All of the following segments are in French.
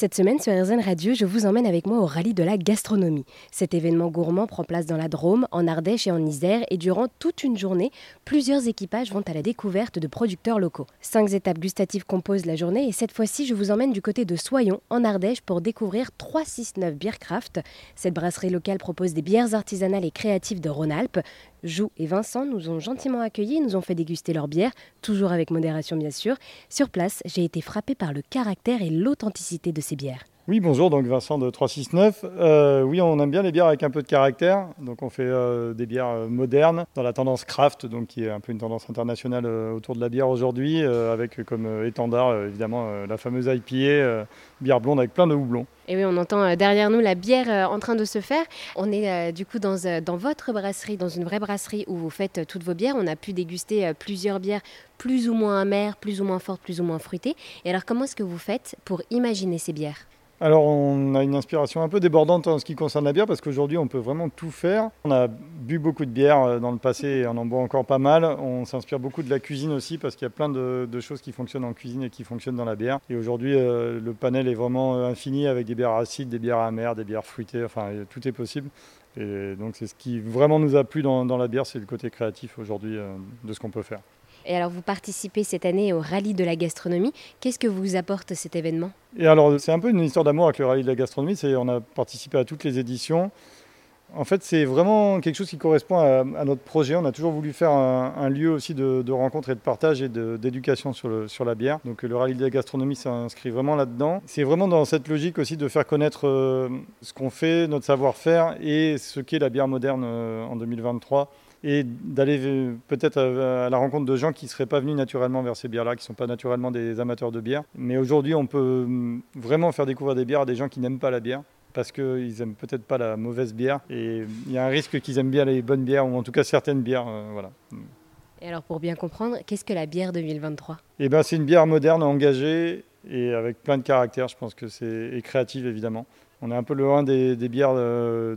Cette semaine sur RZN Radio, je vous emmène avec moi au rallye de la gastronomie. Cet événement gourmand prend place dans la Drôme, en Ardèche et en Isère et durant toute une journée, plusieurs équipages vont à la découverte de producteurs locaux. Cinq étapes gustatives composent la journée et cette fois-ci, je vous emmène du côté de Soyon, en Ardèche, pour découvrir 369 Beercraft. Cette brasserie locale propose des bières artisanales et créatives de Rhône-Alpes. Jou et Vincent nous ont gentiment accueillis et nous ont fait déguster leur bière, toujours avec modération bien sûr. Sur place, j'ai été frappé par le caractère et l'authenticité de ces bières. Oui, bonjour, donc Vincent de 369. Euh, oui, on aime bien les bières avec un peu de caractère. Donc on fait euh, des bières euh, modernes dans la tendance craft, donc qui est un peu une tendance internationale autour de la bière aujourd'hui, avec comme étendard évidemment la fameuse IPA, bière blonde avec plein de houblons. Et oui, on entend derrière nous la bière en train de se faire. On est du coup dans, dans votre brasserie, dans une vraie brasserie où vous faites toutes vos bières. On a pu déguster plusieurs bières plus ou moins amères, plus ou moins fortes, plus ou moins fruitées. Et alors comment est-ce que vous faites pour imaginer ces bières? Alors on a une inspiration un peu débordante en ce qui concerne la bière parce qu'aujourd'hui on peut vraiment tout faire. On a bu beaucoup de bière euh, dans le passé et on en boit encore pas mal. On s'inspire beaucoup de la cuisine aussi parce qu'il y a plein de, choses qui fonctionnent en cuisine et qui fonctionnent dans la bière. Et aujourd'hui euh, le panel est vraiment euh, infini avec des bières acides, des bières amères, des bières fruitées, enfin tout est possible. Et donc c'est ce qui vraiment nous a plu dans, la bière, c'est le côté créatif aujourd'hui de ce qu'on peut faire. Et alors, vous participez cette année au rallye de la gastronomie. Qu'est-ce que vous apporte cet événement? Et alors, c'est un peu une histoire d'amour avec le rallye de la gastronomie. C'est, on a participé à toutes les éditions. En fait, c'est vraiment quelque chose qui correspond à, notre projet. On a toujours voulu faire un, lieu aussi de, rencontre et de partage et d'éducation sur, la bière. Donc le rallye de la gastronomie s'inscrit vraiment là-dedans. C'est vraiment dans cette logique aussi de faire connaître euh, ce qu'on fait, notre savoir-faire et ce qu'est la bière moderne euh, en 2023 et d'aller peut-être à la rencontre de gens qui ne seraient pas venus naturellement vers ces bières-là, qui ne sont pas naturellement des amateurs de bière. Mais aujourd'hui, on peut hum, vraiment faire découvrir des bières à des gens qui n'aiment pas la bière parce qu'ils n'aiment peut-être pas la mauvaise bière et il y a un risque qu'ils aiment bien les bonnes bières ou en tout cas certaines bières. Euh, voilà. Et alors pour bien comprendre, qu'est-ce que la bière 2023 Eh ben, c'est une bière moderne, engagée et avec plein de caractères. Je pense que c'est et créative évidemment. On est un peu loin des, bières de,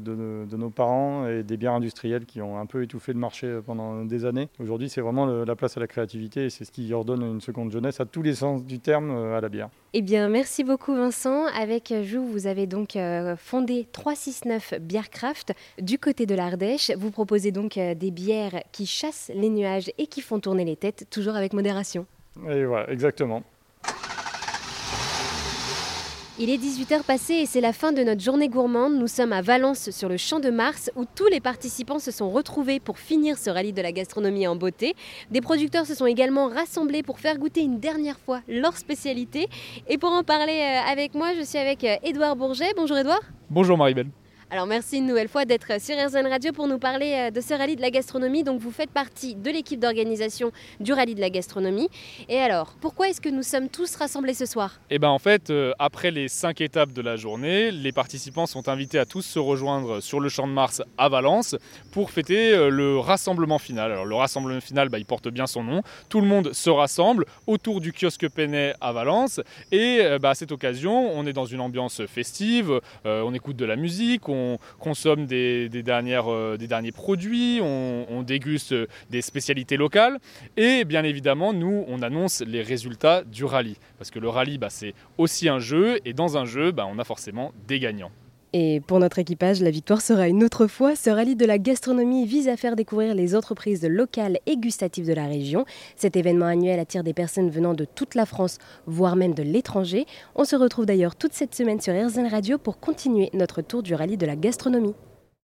nos parents et des bières industrielles qui ont un peu étouffé le marché pendant des années. Aujourd'hui, c'est vraiment la place à la créativité et c'est ce qui redonne une seconde jeunesse à tous les sens du terme euh, à la bière. Eh bien, merci beaucoup Vincent. Avec Jou, vous avez donc euh, fondé 369 Bièrecraft du côté de l'Ardèche. Vous proposez donc euh, des bières qui chassent les nuages et qui font tourner les têtes, toujours avec modération. Et voilà, exactement. Il est 18h passé et c'est la fin de notre journée gourmande. Nous sommes à Valence sur le champ de Mars où tous les participants se sont retrouvés pour finir ce rallye de la gastronomie en beauté. Des producteurs se sont également rassemblés pour faire goûter une dernière fois leur spécialité. Et pour en parler euh, avec moi, je suis avec Edouard euh, Bourget. Bonjour Edouard. Bonjour Maribel. Alors merci une nouvelle fois d'être sur RZN Radio pour nous parler euh, de ce rallye de la gastronomie. Donc vous faites partie de l'équipe d'organisation du rallye de la gastronomie. Et alors, pourquoi est-ce que nous sommes tous rassemblés ce soir? Eh bien en fait, euh, après les cinq étapes de la journée, les participants sont invités à tous se rejoindre sur le champ de Mars à Valence pour fêter euh, le rassemblement final. Alors le rassemblement final, bah, il porte bien son nom. Tout le monde se rassemble autour du kiosque Penet à Valence. Et bah, à cette occasion, on est dans une ambiance festive, on écoute de la musique, on on consomme des, dernières, euh, des derniers produits, on, déguste des spécialités locales. Et bien évidemment nous on annonce les résultats du rallye. Parce que le rallye bah, c'est aussi un jeu. Et dans un jeu bah, on a forcément des gagnants. Et pour notre équipage, la victoire sera une autre fois. Ce rallye de la gastronomie vise à faire découvrir les entreprises locales et gustatives de la région. Cet événement annuel attire des personnes venant de toute la France, voire même de l'étranger. On se retrouve d'ailleurs toute cette semaine sur RZN Radio pour continuer notre tour du rallye de la gastronomie.